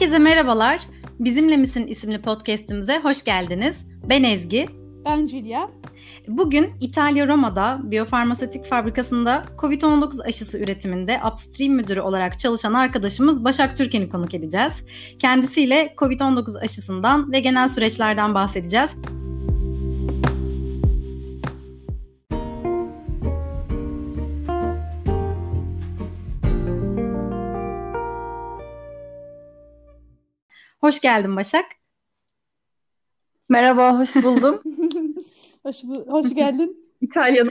Herkese merhabalar. Bizimle Misin isimli podcast'imize hoş geldiniz. Ben Ezgi. Ben Julia. Bugün İtalya Roma'da biyofarmasötik fabrikasında COVID-19 aşısı üretiminde upstream müdürü olarak çalışan arkadaşımız Başak Türken'i konuk edeceğiz. Kendisiyle COVID-19 aşısından ve genel süreçlerden bahsedeceğiz. Hoş geldin Başak. Merhaba, hoş buldum. hoş, bu hoş geldin. İtalya'dan.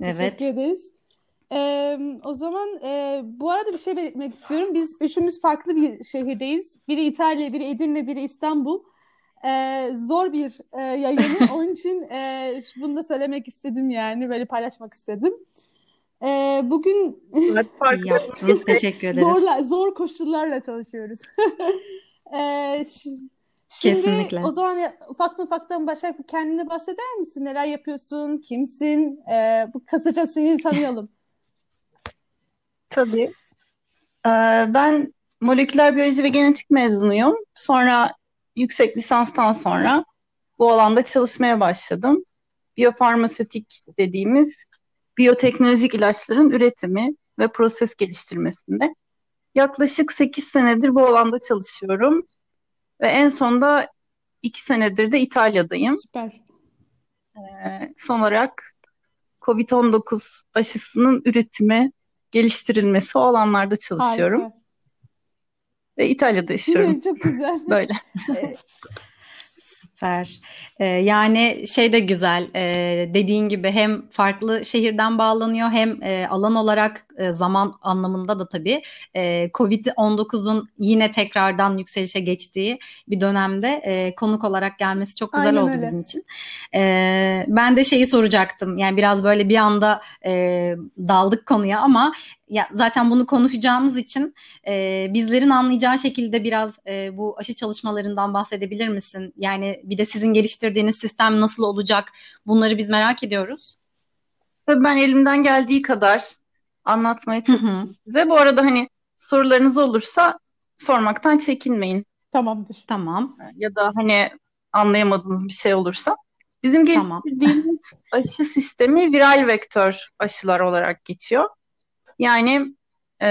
Evet. Teşekkür ederiz. Ee, o zaman e, bu arada bir şey belirtmek istiyorum. Biz üçümüz farklı bir şehirdeyiz. Biri İtalya, biri Edirne, biri İstanbul. Ee, zor bir e, yayını. Onun için e, bunu da söylemek istedim yani. Böyle paylaşmak istedim. Ee, bugün yaptınız. Teşekkür ederiz. Zorla, zor koşullarla çalışıyoruz. Ee, Şimdi Kesinlikle. o zaman ufaktan ufaktan Başak kendini bahseder misin? Neler yapıyorsun? Kimsin? Ee, bu kısaca seni tanıyalım. Tabii. Ee, ben moleküler biyoloji ve genetik mezunuyum. Sonra yüksek lisanstan sonra bu alanda çalışmaya başladım. Biyofarmasötik dediğimiz biyoteknolojik ilaçların üretimi ve proses geliştirmesinde. Yaklaşık 8 senedir bu alanda çalışıyorum. Ve en sonda iki senedir de İtalya'dayım. Süper. Ee, son olarak COVID-19 aşısının üretimi, geliştirilmesi o alanlarda çalışıyorum. Harika. Ve İtalya'da yaşıyorum. Çok güzel. Böyle. Süper. Ee, yani şey de güzel e, dediğin gibi hem farklı şehirden bağlanıyor hem e, alan olarak e, zaman anlamında da tabii e, Covid-19'un yine tekrardan yükselişe geçtiği bir dönemde e, konuk olarak gelmesi çok güzel Aynen oldu öyle. bizim için. E, ben de şeyi soracaktım yani biraz böyle bir anda e, daldık konuya ama ya zaten bunu konuşacağımız için e, bizlerin anlayacağı şekilde biraz e, bu aşı çalışmalarından bahsedebilir misin? Yani bir de sizin geliştirdiğiniz sistem nasıl olacak? Bunları biz merak ediyoruz. Tabii ben elimden geldiği kadar anlatmaya çalışayım size. Bu arada hani sorularınız olursa sormaktan çekinmeyin. Tamamdır. Tamam. Ya da hani anlayamadığınız bir şey olursa. Bizim geliştirdiğimiz tamam. aşı sistemi viral vektör aşılar olarak geçiyor. Yani e,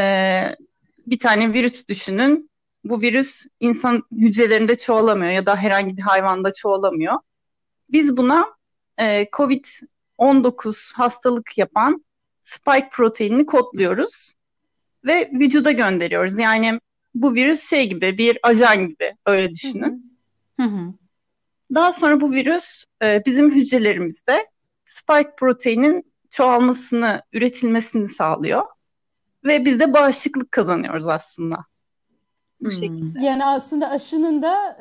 bir tane virüs düşünün. Bu virüs insan hücrelerinde çoğalamıyor ya da herhangi bir hayvanda çoğalamıyor. Biz buna e, COVID-19 hastalık yapan spike proteinini kodluyoruz ve vücuda gönderiyoruz. Yani bu virüs şey gibi bir ajan gibi öyle düşünün. Hı hı. Daha sonra bu virüs e, bizim hücrelerimizde spike proteinin çoğalmasını, üretilmesini sağlıyor. Ve biz de bağışıklık kazanıyoruz aslında. Bu hmm. şekilde. Yani aslında aşının da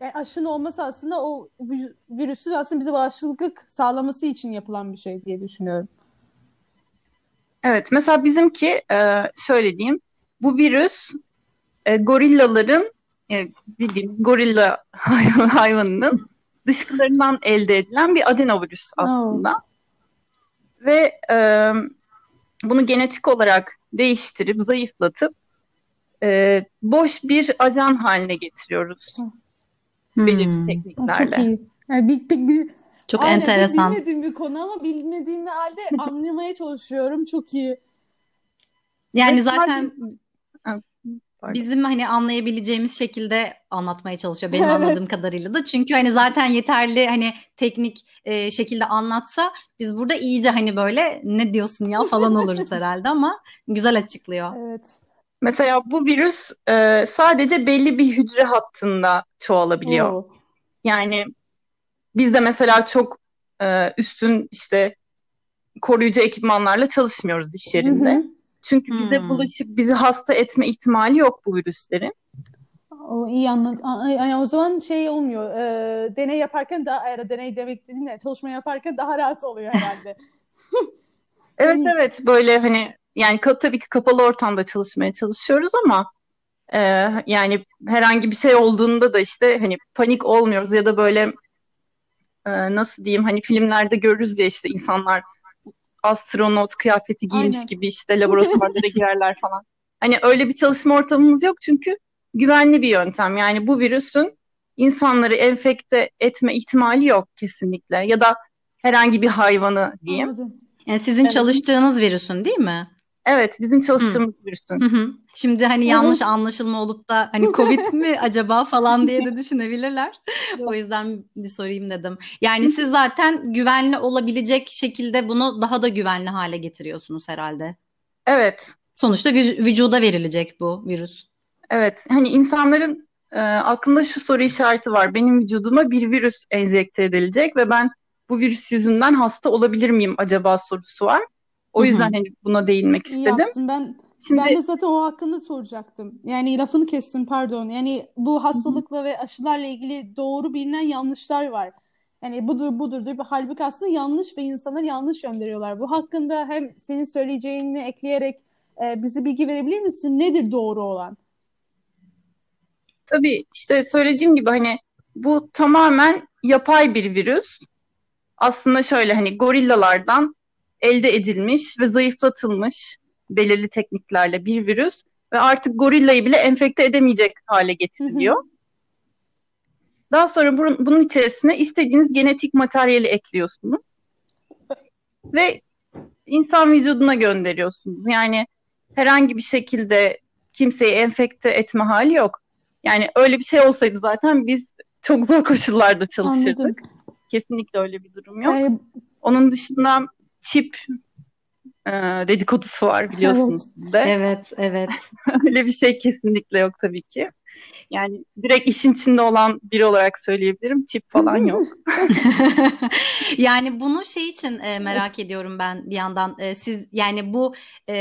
e, aşının olması aslında o virüsün aslında bize bağışıklık sağlaması için yapılan bir şey diye düşünüyorum. Evet, mesela bizimki e, şöyle diyeyim. Bu virüs e, gorillaların e, bildiğimiz gorilla hayvanının dışkılarından elde edilen bir adenovirüs aslında. Oh. Ve e, bunu genetik olarak değiştirip, zayıflatıp e, boş bir ajan haline getiriyoruz. Hmm. Belirli tekniklerle. Çok iyi. Yani bir, bir, bir, çok Aynen, enteresan. Bilmediğim bir konu ama bilmediğim halde anlamaya çalışıyorum. Çok iyi. Yani zaten bizim hani anlayabileceğimiz şekilde anlatmaya çalışıyor benim evet. anladığım kadarıyla da. Çünkü hani zaten yeterli hani teknik e, şekilde anlatsa biz burada iyice hani böyle ne diyorsun ya falan oluruz herhalde ama güzel açıklıyor. Evet. Mesela bu virüs e, sadece belli bir hücre hattında çoğalabiliyor. Oo. Yani biz de mesela çok e, üstün işte koruyucu ekipmanlarla çalışmıyoruz iş yerinde. Hı hı. Çünkü hmm. bize bulaşıp bizi hasta etme ihtimali yok bu virüslerin. O iyi anladım. Yani o zaman şey olmuyor. E, deney yaparken daha ya deney demek dediğin çalışma yaparken daha rahat oluyor herhalde. evet evet böyle hani yani tabii ki kapalı ortamda çalışmaya çalışıyoruz ama e, yani herhangi bir şey olduğunda da işte hani panik olmuyoruz ya da böyle e, nasıl diyeyim hani filmlerde görürüz ya işte insanlar astronot kıyafeti giymiş Aynen. gibi işte laboratuvarlara girerler falan. Hani öyle bir çalışma ortamımız yok çünkü güvenli bir yöntem. Yani bu virüsün insanları enfekte etme ihtimali yok kesinlikle. Ya da herhangi bir hayvanı diyeyim. Anladım. Yani sizin Evet. çalıştığınız virüsün değil mi? Evet, bizim çalıştığımız virüsün. Hı hı. Şimdi hani yanlış anlaşılma olup da hani Covid mi acaba falan diye de düşünebilirler. O yüzden bir sorayım dedim. Yani siz zaten güvenli olabilecek şekilde bunu daha da güvenli hale getiriyorsunuz herhalde. Evet, Sonuçta vü- vücuda verilecek bu virüs. evet. Hani insanların e, aklında şu soru işareti var. Benim vücuduma bir virüs enjekte edilecek ve ben bu virüs yüzünden hasta olabilir miyim acaba sorusu var. O yüzden hani buna değinmek İyi istedim. yaptın. Ben Şimdi ben de zaten o hakkında soracaktım. Yani lafını kestim pardon. Yani bu hastalıkla ve aşılarla ilgili doğru bilinen yanlışlar var. Yani budur budur diyor. Halbuki aslında yanlış ve insanlar yanlış gönderiyorlar. Bu hakkında hem senin söyleyeceğini ekleyerek e, bize bilgi verebilir misin? Nedir doğru olan? tabii işte söylediğim gibi hani bu tamamen yapay bir virüs. Aslında şöyle hani gorillalardan elde edilmiş ve zayıflatılmış belirli tekniklerle bir virüs ve artık gorillayı bile enfekte edemeyecek hale getiriliyor. Daha sonra bunun, bunun içerisine istediğiniz genetik materyali ekliyorsunuz ve insan vücuduna gönderiyorsunuz. Yani herhangi bir şekilde kimseyi enfekte etme hali yok. Yani öyle bir şey olsaydı zaten biz çok zor koşullarda çalışırdık. Anladım. Kesinlikle öyle bir durum yok. Yani Onun dışında çip e, dedikodusu var biliyorsunuz siz de. Evet, evet. Öyle bir şey kesinlikle yok tabii ki. Yani direkt işin içinde olan biri olarak söyleyebilirim. Çip falan yok. Yani bunu şey için e, merak ediyorum ben bir yandan. E, siz yani bu e,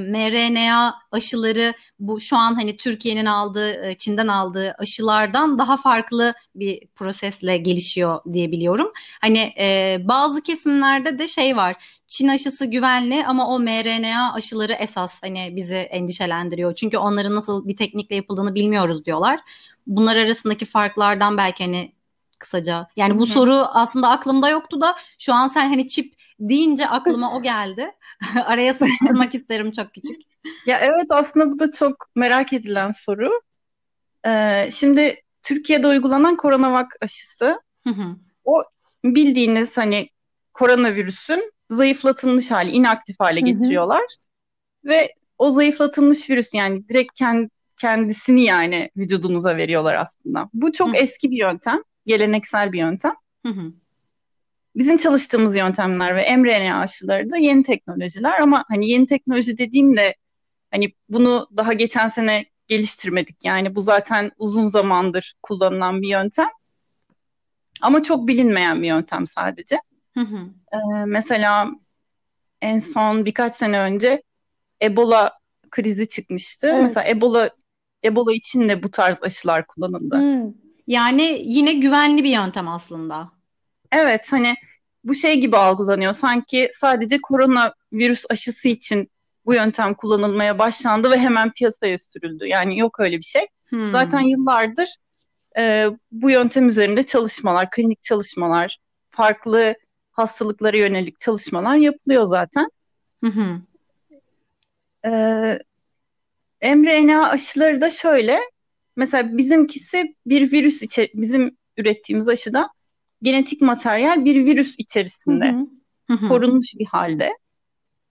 mRNA aşıları bu şu an hani Türkiye'nin aldığı, e, Çin'den aldığı aşılardan daha farklı bir prosesle gelişiyor diye biliyorum. Hani e, bazı kesimlerde de şey var. Çin aşısı güvenli ama o mRNA aşıları esas hani bizi endişelendiriyor. Çünkü onların nasıl bir teknikle yapıldığını bilmiyoruz diyorlar. Bunlar arasındaki farklardan belki hani kısaca. Yani bu Hı hı. soru aslında aklımda yoktu da şu an sen hani çip deyince aklıma o geldi. Araya sıkıştırmak isterim çok küçük. Ya evet aslında bu da çok merak edilen soru. Ee, şimdi Türkiye'de uygulanan koronavak aşısı Hı hı. bildiğiniz hani koronavirüsün zayıflatılmış hali, inaktif hale getiriyorlar. Ve o zayıflatılmış virüs yani direkt kend- kendisini yani vücudunuza veriyorlar aslında. Bu çok Hı. eski bir yöntem, geleneksel bir yöntem. Hı hı. Bizim çalıştığımız yöntemler ve mRNA aşıları da yeni teknolojiler ama hani yeni teknoloji dediğimde hani bunu daha geçen sene geliştirmedik. Yani bu zaten uzun zamandır kullanılan bir yöntem. Ama çok bilinmeyen bir yöntem sadece. Hı hı. Ee, mesela en son birkaç sene önce Ebola krizi çıkmıştı. Evet. Mesela Ebola Ebola için de bu tarz aşılar kullanıldı. Hmm. Yani yine güvenli bir yöntem aslında. Evet hani bu şey gibi algılanıyor. Sanki sadece koronavirüs aşısı için bu yöntem kullanılmaya başlandı ve hemen piyasaya sürüldü. Yani yok öyle bir şey. Hmm. Zaten yıllardır e, bu yöntem üzerinde çalışmalar, klinik çalışmalar, farklı hastalıklara yönelik çalışmalar yapılıyor zaten. Hı hı. Ee, mRNA aşıları da şöyle. Mesela bizimkisi bir virüs içe bizim ürettiğimiz aşıda genetik materyal bir virüs içerisinde hı. Hı hı. korunmuş bir halde.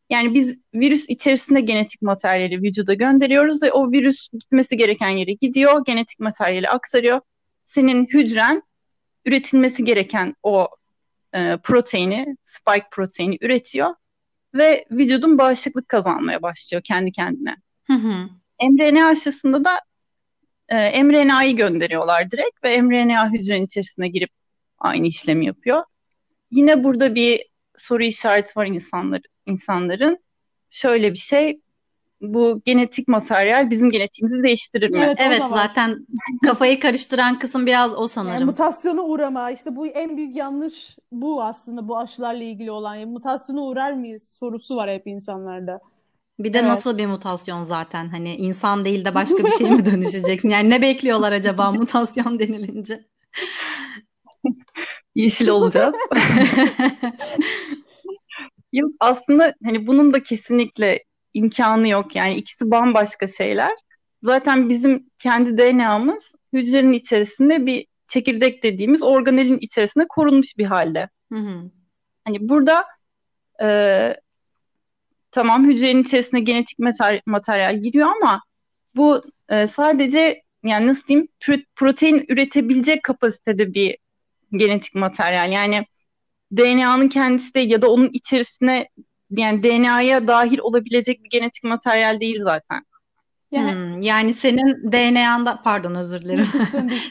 Yani biz virüs içerisinde genetik materyali vücuda gönderiyoruz ve o virüs gitmesi gereken yere gidiyor, genetik materyali aktarıyor. Senin hücren üretilmesi gereken o e, proteini, spike proteini üretiyor ve vücudun bağışıklık kazanmaya başlıyor kendi kendine. Hı hı. mRNA aşısında da e, mRNA'yı gönderiyorlar direkt ve mRNA hücrenin içerisine girip aynı işlemi yapıyor. Yine burada bir soru işareti var insanlar, insanların. Şöyle bir şey, bu genetik materyal bizim genetiğimizi değiştirir mi? Evet, Evet zaten kafayı karıştıran kısım biraz o Yani sanırım. mutasyona uğrama işte bu en büyük yanlış bu aslında bu aşılarla ilgili olan. Yani mutasyona uğrar mıyız sorusu var hep insanlarda. Bir de Evet. nasıl bir mutasyon zaten hani insan değil de başka bir şeye mi dönüşeceksin? Yani ne bekliyorlar acaba mutasyon denilince? Yeşil olacağız. Yok aslında hani bunun da kesinlikle imkanı yok. Yani ikisi bambaşka şeyler. zaten bizim kendi DNA'mız hücrenin içerisinde bir çekirdek dediğimiz organelin içerisinde korunmuş bir halde. Hı hı. Hani burada e, tamam hücrenin içerisine genetik mater materyal giriyor ama bu e, sadece yani nasıl diyeyim protein üretebilecek kapasitede bir genetik materyal. Yani DNA'nın kendisi de ya da onun içerisine yani DNA'ya dahil olabilecek bir genetik materyal değil zaten. Yani, hmm, yani senin DNA'nda pardon özür dilerim.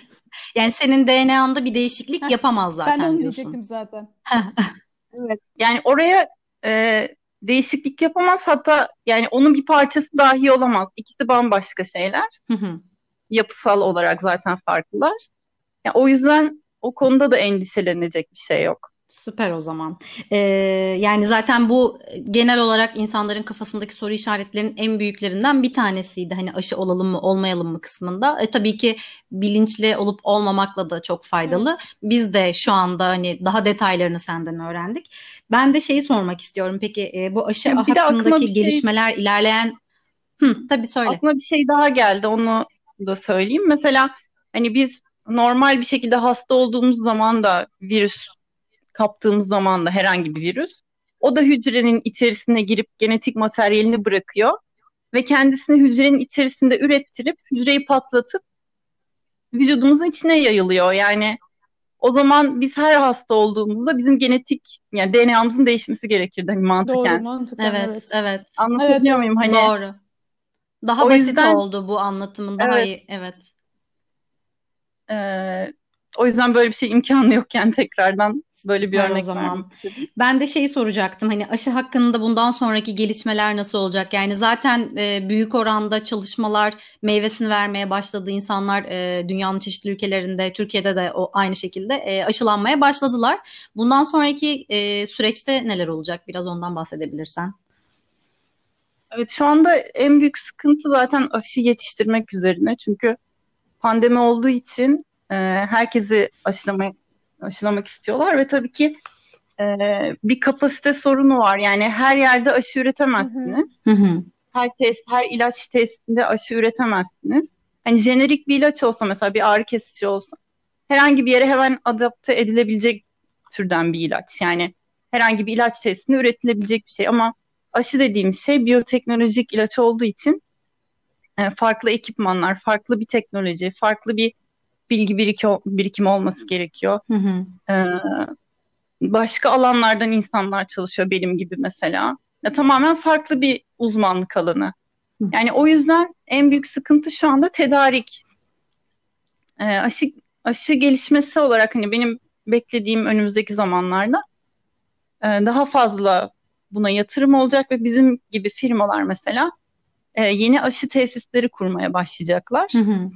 yani senin DNA'nda bir değişiklik yapamaz zaten Ben de onu diyorsun. diyecektim zaten. evet. Yani oraya e, değişiklik yapamaz hatta yani onun bir parçası dahi olamaz. İkisi bambaşka şeyler. Yapısal olarak zaten farklılar. Yani o yüzden o konuda da endişelenecek bir şey yok. Süper o zaman. Ee, yani zaten bu genel olarak insanların kafasındaki soru işaretlerinin en büyüklerinden bir tanesiydi. Hani aşı olalım mı olmayalım mı kısmında. E, tabii ki bilinçli olup olmamakla da çok faydalı. Evet. Biz de şu anda hani daha detaylarını senden öğrendik. Ben de şeyi sormak istiyorum. Peki e, bu aşı ya, hakkındaki şey... gelişmeler ilerleyen... Hı, tabii söyle. Aklıma bir şey daha geldi. Onu da söyleyeyim. Mesela hani biz normal bir şekilde hasta olduğumuz zaman da virüs kaptığımız zaman da herhangi bir virüs o da hücrenin içerisine girip genetik materyalini bırakıyor ve kendisini hücrenin içerisinde ürettirip hücreyi patlatıp vücudumuzun içine yayılıyor. Yani o zaman biz her hasta olduğumuzda bizim genetik yani DNA'mızın değişmesi gerekirdi hani mantıken. Doğru mantıken evet. Evet. evet. Anlatabiliyor evet, muyum? Hani Doğru. Daha o basit yüzden, oldu bu anlatımın daha evet. iyi. Evet. Ee, o yüzden böyle bir şey imkanı yokken tekrardan böyle bir Var örnek o zaman. Ben de şeyi soracaktım hani aşı hakkında bundan sonraki gelişmeler nasıl olacak? Yani zaten e, büyük oranda çalışmalar meyvesini vermeye başladı. İnsanlar e, dünyanın çeşitli ülkelerinde, Türkiye'de de o aynı şekilde e, aşılanmaya başladılar. Bundan sonraki e, süreçte neler olacak? Biraz ondan bahsedebilirsen. Evet şu anda en büyük sıkıntı zaten aşı yetiştirmek üzerine. Çünkü pandemi olduğu için e, herkesi aşılamak, aşılamak istiyorlar ve tabii ki e, bir kapasite sorunu var. Yani her yerde aşı üretemezsiniz. Hı hı. Her test, her ilaç testinde aşı üretemezsiniz. Hani jenerik bir ilaç olsa mesela bir ağrı kesici olsa herhangi bir yere hemen adapte edilebilecek türden bir ilaç. Yani herhangi bir ilaç testinde üretilebilecek bir şey ama aşı dediğimiz şey biyoteknolojik ilaç olduğu için e, farklı ekipmanlar, farklı bir teknoloji, farklı bir bilgi biriki, birikimi olması gerekiyor. Hı hı. Ee, başka alanlardan insanlar çalışıyor benim gibi mesela. Ya, tamamen farklı bir uzmanlık alanı. Yani o yüzden en büyük sıkıntı şu anda tedarik. Ee, aşı, aşı gelişmesi olarak hani benim beklediğim önümüzdeki zamanlarda e, daha fazla buna yatırım olacak ve bizim gibi firmalar mesela e, yeni aşı tesisleri kurmaya başlayacaklar. Hı hı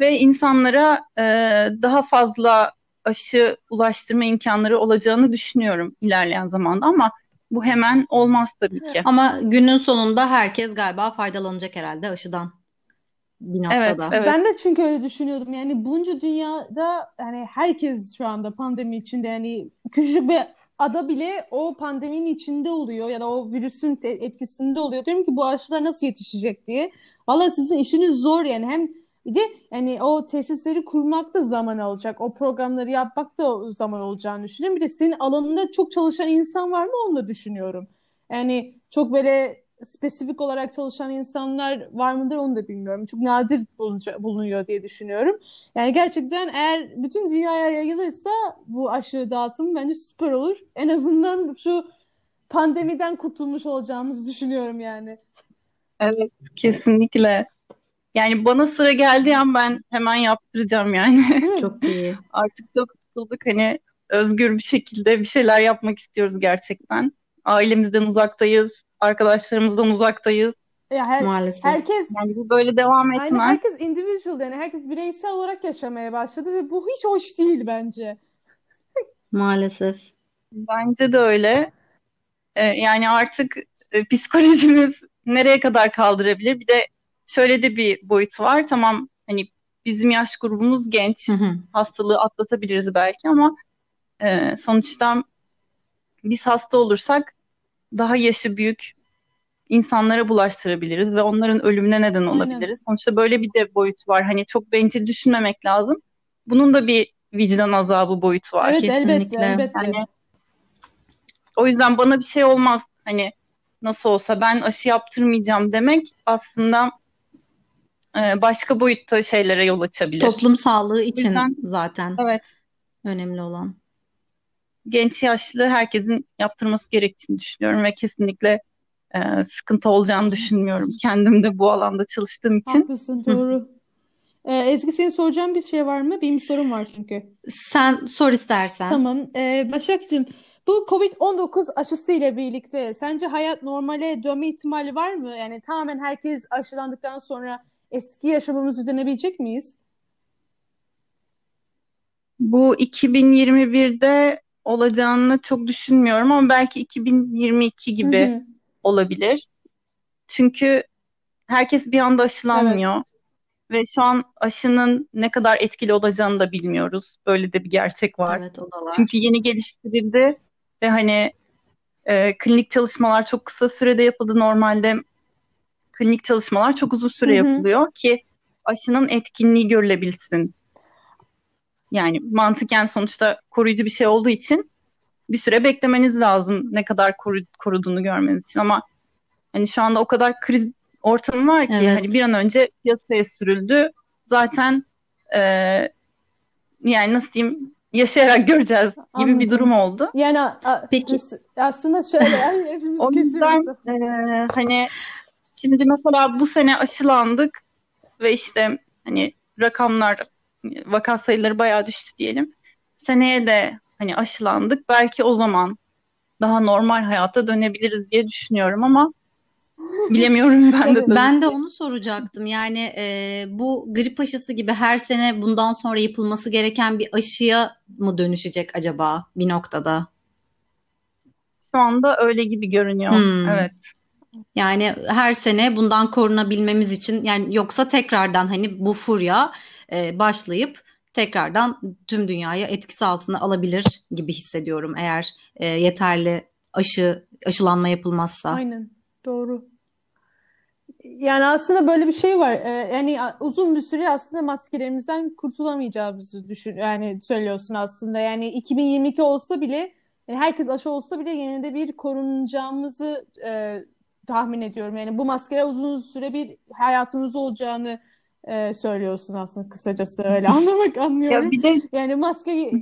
ve insanlara e, daha fazla aşı ulaştırma imkanları olacağını düşünüyorum ilerleyen zamanda ama bu hemen olmaz tabii ki. Ama günün sonunda herkes galiba faydalanacak herhalde aşıdan bir noktada. Evet, evet. Ben de çünkü öyle düşünüyordum. Yani bunca dünyada yani herkes şu anda pandemi içinde yani küçük bir ada bile o pandeminin içinde oluyor ya da o virüsün etkisinde oluyor. Diyorum ki bu aşılar nasıl yetişecek diye. Valla sizin işiniz zor yani hem bir de yani o tesisleri kurmak da zaman alacak. O programları yapmak da zaman olacağını düşünüyorum. Bir de senin alanında çok çalışan insan var mı onu da düşünüyorum. Yani çok böyle spesifik olarak çalışan insanlar var mıdır onu da bilmiyorum. Çok nadir bulunca, bulunuyor diye düşünüyorum. Yani gerçekten eğer bütün dünyaya yayılırsa bu aşı dağıtım bence süper olur. En azından şu pandemiden kurtulmuş olacağımızı düşünüyorum yani. Evet kesinlikle. Yani bana sıra geldiği an ben hemen yaptıracağım yani. Çok iyi. Artık çok sıkıldık hani özgür bir şekilde bir şeyler yapmak istiyoruz gerçekten. Ailemizden uzaktayız, arkadaşlarımızdan uzaktayız. Ya her, Maalesef. Herkes yani bu böyle devam etmez. Yani herkes individual yani herkes bireysel olarak yaşamaya başladı ve bu hiç hoş değil bence. Maalesef. Bence de öyle. Ee, yani artık e, psikolojimiz nereye kadar kaldırabilir? Bir de şöyle de bir boyut var. Tamam hani bizim yaş grubumuz genç. Hı hı. Hastalığı atlatabiliriz belki ama e, sonuçta biz hasta olursak daha yaşı büyük insanlara bulaştırabiliriz ve onların ölümüne neden olabiliriz. Aynen. Sonuçta böyle bir de boyut var. Hani çok bencil düşünmemek lazım. Bunun da bir vicdan azabı boyutu var. Evet Kesinlikle. elbette, elbette. Yani, o yüzden bana bir şey olmaz. Hani nasıl olsa ben aşı yaptırmayacağım demek aslında e, başka boyutta şeylere yol açabilir. Toplum sağlığı için yüzden, zaten evet. önemli olan. Genç yaşlı herkesin yaptırması gerektiğini düşünüyorum ve kesinlikle e, sıkıntı olacağını düşünmüyorum. Kendim de bu alanda çalıştığım için. Haklısın doğru. Ee, Ezgi senin soracağın bir şey var mı? Benim sorum var çünkü. Sen sor istersen. Tamam. Ee, Başakcığım bu Covid-19 aşısı ile birlikte sence hayat normale dönme ihtimali var mı? Yani tamamen herkes aşılandıktan sonra eski yaşamımızı dönebilecek miyiz? Bu 2021'de olacağını çok düşünmüyorum ama belki 2022 gibi Hı-hı. olabilir. Çünkü herkes bir anda aşılanmıyor. Evet. Ve şu an aşının ne kadar etkili olacağını da bilmiyoruz. Böyle de bir gerçek var. Evet, o da var. Çünkü yeni geliştirildi ve hani e, klinik çalışmalar çok kısa sürede yapıldı. Normalde klinik çalışmalar çok uzun süre Hı-hı. yapılıyor ki aşının etkinliği görülebilsin. Yani mantıken sonuçta koruyucu bir şey olduğu için bir süre beklemeniz lazım ne kadar koru, koruduğunu görmeniz için ama hani şu anda o kadar kriz ortamı var ki evet. hani bir an önce piyasaya sürüldü. Zaten e, yani nasıl diyeyim yaşayarak göreceğiz gibi Anladım. bir durum oldu. Yani a, peki aslında şöyle yani hepimiz o yüzden e, hani şimdi mesela bu sene aşılandık ve işte hani rakamlar vaka sayıları bayağı düştü diyelim. Seneye de hani aşılandık. Belki o zaman daha normal hayata dönebiliriz diye düşünüyorum ama Bilemiyorum ben de. Ben de onu soracaktım. Yani e, bu grip aşısı gibi her sene bundan sonra yapılması gereken bir aşıya mı dönüşecek acaba bir noktada? Şu anda öyle gibi görünüyor. Hmm. Evet. Yani her sene bundan korunabilmemiz için yani yoksa tekrardan hani bu furya e, başlayıp tekrardan tüm dünyayı etkisi altına alabilir gibi hissediyorum eğer e, yeterli aşı aşılanma yapılmazsa. Aynen. Doğru. Yani aslında böyle bir şey var. Ee, yani uzun bir süre aslında maskelerimizden kurtulamayacağımızı düşün yani söylüyorsun aslında. Yani 2022 olsa bile yani herkes aşı olsa bile yine de bir korunacağımızı e, tahmin ediyorum. Yani bu maskeler uzun süre bir hayatımız olacağını e, söylüyorsun aslında kısacası öyle anlamak anlıyorum. Ya bir de yani maske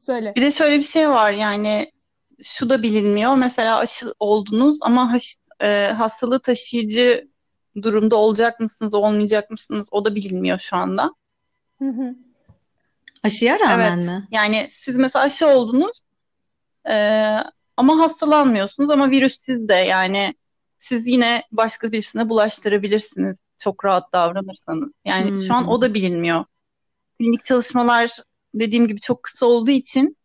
söyle. Bir de şöyle bir şey var yani şu da bilinmiyor. Mesela aşı oldunuz ama haş, e, hastalığı taşıyıcı durumda olacak mısınız, olmayacak mısınız o da bilinmiyor şu anda. Hı hı. Aşıya rağmen evet. mi? Yani siz mesela aşı oldunuz e, ama hastalanmıyorsunuz ama virüs sizde yani siz yine başka birisine bulaştırabilirsiniz çok rahat davranırsanız. Yani hmm. şu an o da bilinmiyor. Klinik çalışmalar dediğim gibi çok kısa olduğu için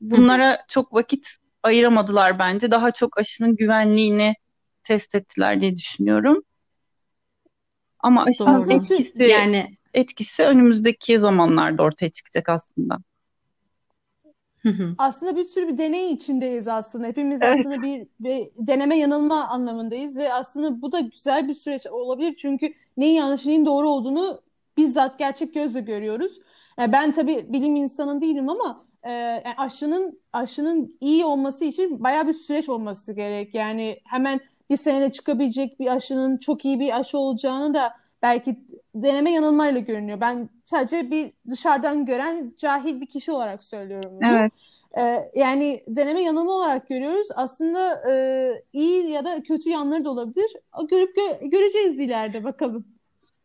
bunlara çok vakit ayıramadılar bence. Daha çok aşının güvenliğini test ettiler diye düşünüyorum. Ama aşının etkisi yani etkisi önümüzdeki zamanlarda ortaya çıkacak aslında. Aslında bir sürü bir deney içindeyiz aslında. Hepimiz evet. aslında bir, bir deneme yanılma anlamındayız ve aslında bu da güzel bir süreç olabilir çünkü neyin yanlış neyin doğru olduğunu bizzat gerçek gözle görüyoruz. Yani ben tabii bilim insanı değilim ama e, yani aşının aşının iyi olması için bayağı bir süreç olması gerek. Yani hemen bir senede çıkabilecek bir aşının çok iyi bir aşı olacağını da belki deneme yanılmayla görünüyor. Ben sadece bir dışarıdan gören cahil bir kişi olarak söylüyorum bunu. Evet. Ee, yani deneme yanılma olarak görüyoruz. Aslında e, iyi ya da kötü yanları da olabilir. Görüp gö- göreceğiz ileride bakalım.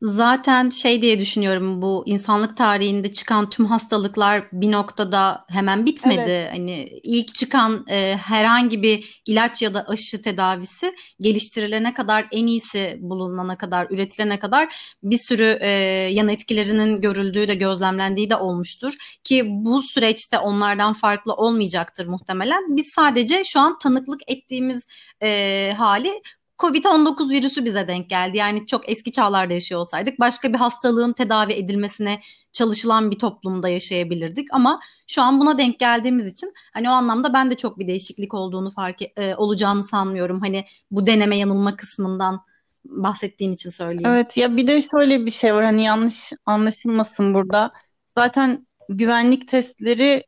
Zaten şey diye düşünüyorum bu insanlık tarihinde çıkan tüm hastalıklar bir noktada hemen bitmedi. Evet. Hani ilk çıkan e, herhangi bir ilaç ya da aşı tedavisi geliştirilene kadar en iyisi bulunana kadar üretilene kadar bir sürü e, yan etkilerinin görüldüğü de gözlemlendiği de olmuştur. Ki bu süreçte onlardan farklı olmayacaktır muhtemelen. Biz sadece şu an tanıklık ettiğimiz e, hali Covid-19 virüsü bize denk geldi. Yani çok eski çağlarda yaşıyor olsaydık başka bir hastalığın tedavi edilmesine çalışılan bir toplumda yaşayabilirdik. Ama şu an buna denk geldiğimiz için hani o anlamda ben de çok bir değişiklik olduğunu fark e, olacağını sanmıyorum. Hani bu deneme yanılma kısmından bahsettiğin için söyleyeyim. Evet ya bir de şöyle bir şey var hani yanlış anlaşılmasın burada. Zaten güvenlik testleri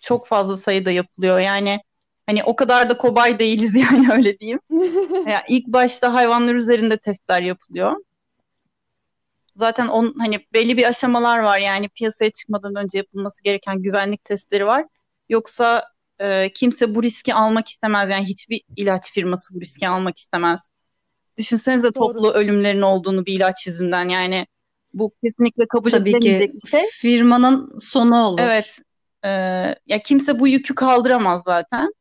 çok fazla sayıda yapılıyor. Yani hani o kadar da kobay değiliz yani öyle diyeyim. yani ilk başta hayvanlar üzerinde testler yapılıyor. Zaten on, hani belli bir aşamalar var yani piyasaya çıkmadan önce yapılması gereken güvenlik testleri var. Yoksa e, kimse bu riski almak istemez yani hiçbir ilaç firması bu riski almak istemez. Düşünsenize Doğru. toplu ölümlerin olduğunu bir ilaç yüzünden yani bu kesinlikle kabul Tabii edilemeyecek bir şey. Firmanın sonu olur. Evet. E, ya kimse bu yükü kaldıramaz zaten.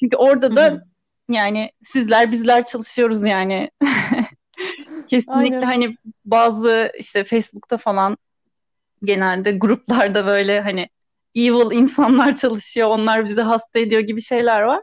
Çünkü orada da Hı-hı. yani sizler bizler çalışıyoruz yani. Kesinlikle Aynen. hani bazı işte Facebook'ta falan genelde gruplarda böyle hani evil insanlar çalışıyor, onlar bizi hasta ediyor gibi şeyler var.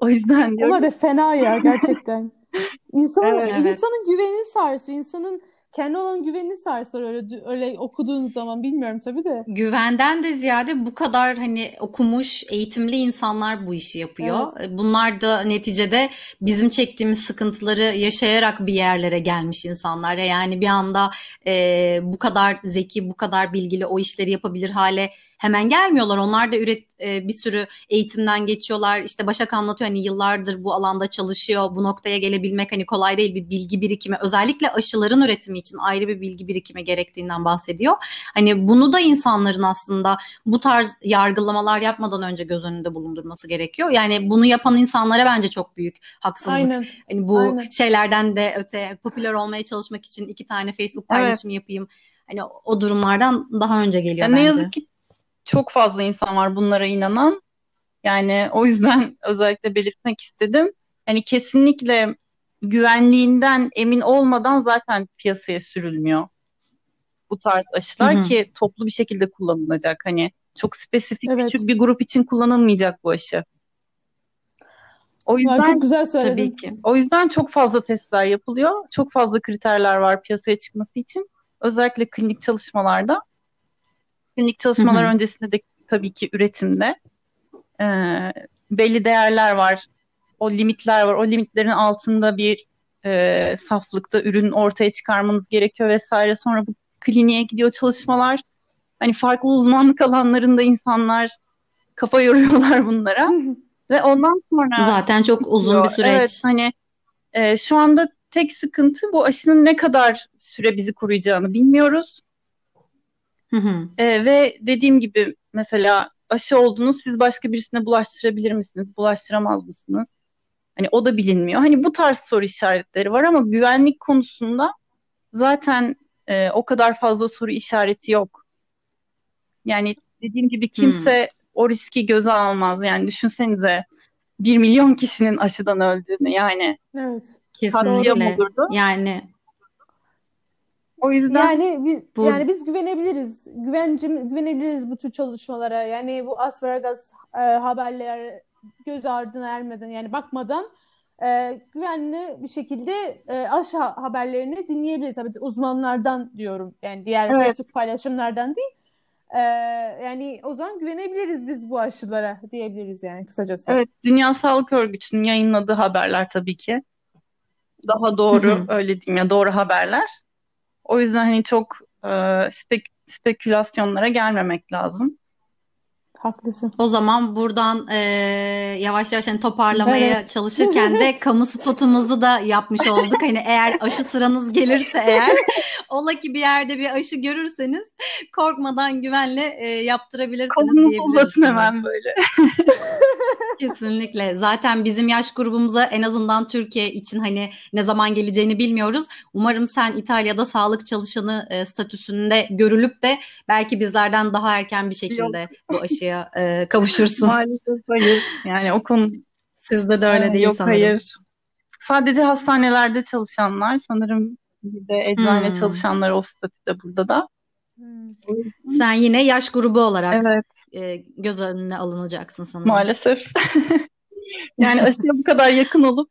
O yüzden diyorum. Onlar da fena ya gerçekten. İnsanın, evet, insanın güvenini sarsıyor. İnsanın kendi olan güvenini sarsar öyle öyle okuduğun zaman bilmiyorum tabii de. Güvenden de ziyade bu kadar hani okumuş, eğitimli insanlar bu işi yapıyor. Evet. Bunlar da neticede bizim çektiğimiz sıkıntıları yaşayarak bir yerlere gelmiş insanlar. Yani bir anda e, bu kadar zeki, bu kadar bilgili o işleri yapabilir hale hemen gelmiyorlar. Onlar da üret e, bir sürü eğitimden geçiyorlar. İşte Başak anlatıyor hani yıllardır bu alanda çalışıyor. Bu noktaya gelebilmek hani kolay değil bir bilgi birikimi. Özellikle aşıların üretimi için ayrı bir bilgi birikimi gerektiğinden bahsediyor. Hani bunu da insanların aslında bu tarz yargılamalar yapmadan önce göz önünde bulundurması gerekiyor. Yani bunu yapan insanlara bence çok büyük haksızlık. Aynen. Hani bu Aynen. şeylerden de öte popüler olmaya çalışmak için iki tane Facebook paylaşımı evet. yapayım. Hani o durumlardan daha önce geliyor ya bence. Ne yazık ki çok fazla insan var bunlara inanan. Yani o yüzden özellikle belirtmek istedim. Hani kesinlikle güvenliğinden emin olmadan zaten piyasaya sürülmüyor bu tarz aşılar Hı-hı. ki toplu bir şekilde kullanılacak. Hani çok spesifik evet. küçük bir grup için kullanılmayacak bu aşı. O yüzden ya çok güzel söyledin. Tabii ki. O yüzden çok fazla testler yapılıyor. Çok fazla kriterler var piyasaya çıkması için. Özellikle klinik çalışmalarda. Klinik çalışmalar Hı-hı. öncesinde de tabii ki üretimde e, belli değerler var. O limitler var. O limitlerin altında bir e, saflıkta ürün ortaya çıkarmanız gerekiyor vesaire. Sonra bu kliniğe gidiyor çalışmalar. Hani farklı uzmanlık alanlarında insanlar kafa yoruyorlar bunlara. Ve ondan sonra zaten çok çıkıyor. uzun bir süreç. Evet hani e, şu anda tek sıkıntı bu aşının ne kadar süre bizi koruyacağını bilmiyoruz. Hı hı. E, ve dediğim gibi mesela aşı oldunuz siz başka birisine bulaştırabilir misiniz? Bulaştıramaz mısınız? Hani o da bilinmiyor. Hani bu tarz soru işaretleri var ama güvenlik konusunda zaten e, o kadar fazla soru işareti yok. Yani dediğim gibi kimse hmm. o riski göze almaz. Yani düşünsenize bir milyon kişinin aşıdan öldüğünü yani. Evet. Kesinlikle. olurdu. Yani o yüzden yani biz bu... yani biz güvenebiliriz. Güvencim güvenebiliriz bu tür çalışmalara. Yani bu Aspergas e, haberler göz ardına ermeden yani bakmadan e, güvenli bir şekilde e, aşı haberlerini dinleyebiliriz. Tabii uzmanlardan diyorum. Yani diğer evet. Facebook paylaşımlardan değil. E, yani o zaman güvenebiliriz biz bu aşılara diyebiliriz yani kısacası. Evet, Dünya Sağlık Örgütü'nün yayınladığı haberler tabii ki. Daha doğru öyle diyeyim ya doğru haberler. O yüzden hani çok e, spek spekülasyonlara gelmemek lazım. Haklısın. O zaman buradan e, yavaş yavaş hani toparlamaya evet. çalışırken de kamu spotumuzu da yapmış olduk. Hani eğer aşı sıranız gelirse eğer ola ki bir yerde bir aşı görürseniz korkmadan güvenle e, yaptırabilirsiniz Kolunuzu diyebiliriz. hemen böyle. Kesinlikle. Zaten bizim yaş grubumuza en azından Türkiye için hani ne zaman geleceğini bilmiyoruz. Umarım sen İtalya'da sağlık çalışanı e, statüsünde görülüp de belki bizlerden daha erken bir şekilde Yok. bu aşıya e, kavuşursun. Maalesef hayır. Yani o konu sizde de öyle değil yok, sanırım. Yok hayır. Sadece hastanelerde çalışanlar sanırım bir de eczane hmm. çalışanlar o statüde burada da. Hmm. Sen yine yaş grubu olarak evet. e, göz önüne alınacaksın sanırım. Maalesef. yani aşıya bu kadar yakın olup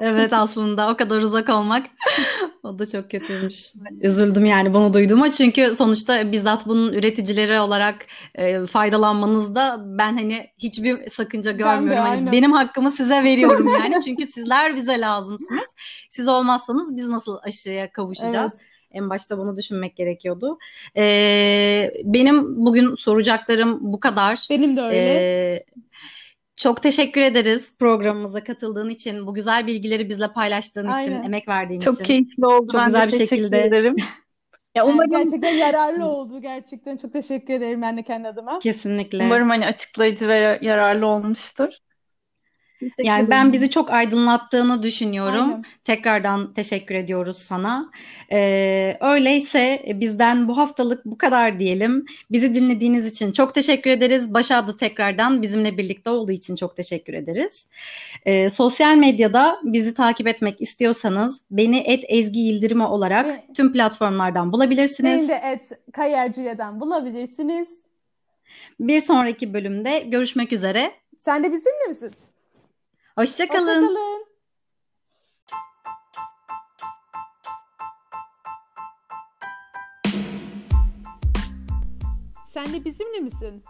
Evet aslında o kadar uzak olmak o da çok kötüymüş. Üzüldüm yani bunu duyduğuma çünkü sonuçta bizzat bunun üreticileri olarak e, faydalanmanızda ben hani hiçbir sakınca görmüyorum. Ben de, hani benim hakkımı size veriyorum yani çünkü sizler bize lazımsınız. Siz olmazsanız biz nasıl aşıya kavuşacağız? Evet. En başta bunu düşünmek gerekiyordu. Ee, benim bugün soracaklarım bu kadar. Benim de öyle. Ee, çok teşekkür ederiz programımıza katıldığın için, bu güzel bilgileri bizle paylaştığın Aynen. için, emek verdiğin çok için. Çok keyifli oldu. Çok ben güzel bir şekilde. ederim. ya umarım... gerçekten yararlı oldu. Gerçekten çok teşekkür ederim ben de kendi adıma. Kesinlikle. Umarım hani açıklayıcı ve yararlı olmuştur. Teşekkür yani ben bizi çok aydınlattığını düşünüyorum. Aynen. Tekrardan teşekkür ediyoruz sana. Ee, öyleyse bizden bu haftalık bu kadar diyelim. Bizi dinlediğiniz için çok teşekkür ederiz. Başa da tekrardan bizimle birlikte olduğu için çok teşekkür ederiz. Ee, sosyal medyada bizi takip etmek istiyorsanız beni et Ezgi Yıldırımı olarak Ve, tüm platformlardan bulabilirsiniz. Beni de et Kayercile'den bulabilirsiniz. Bir sonraki bölümde görüşmek üzere. Sen de bizimle misin? Hoşçakalın. Hoşçakalın. Sen de bizimle misin?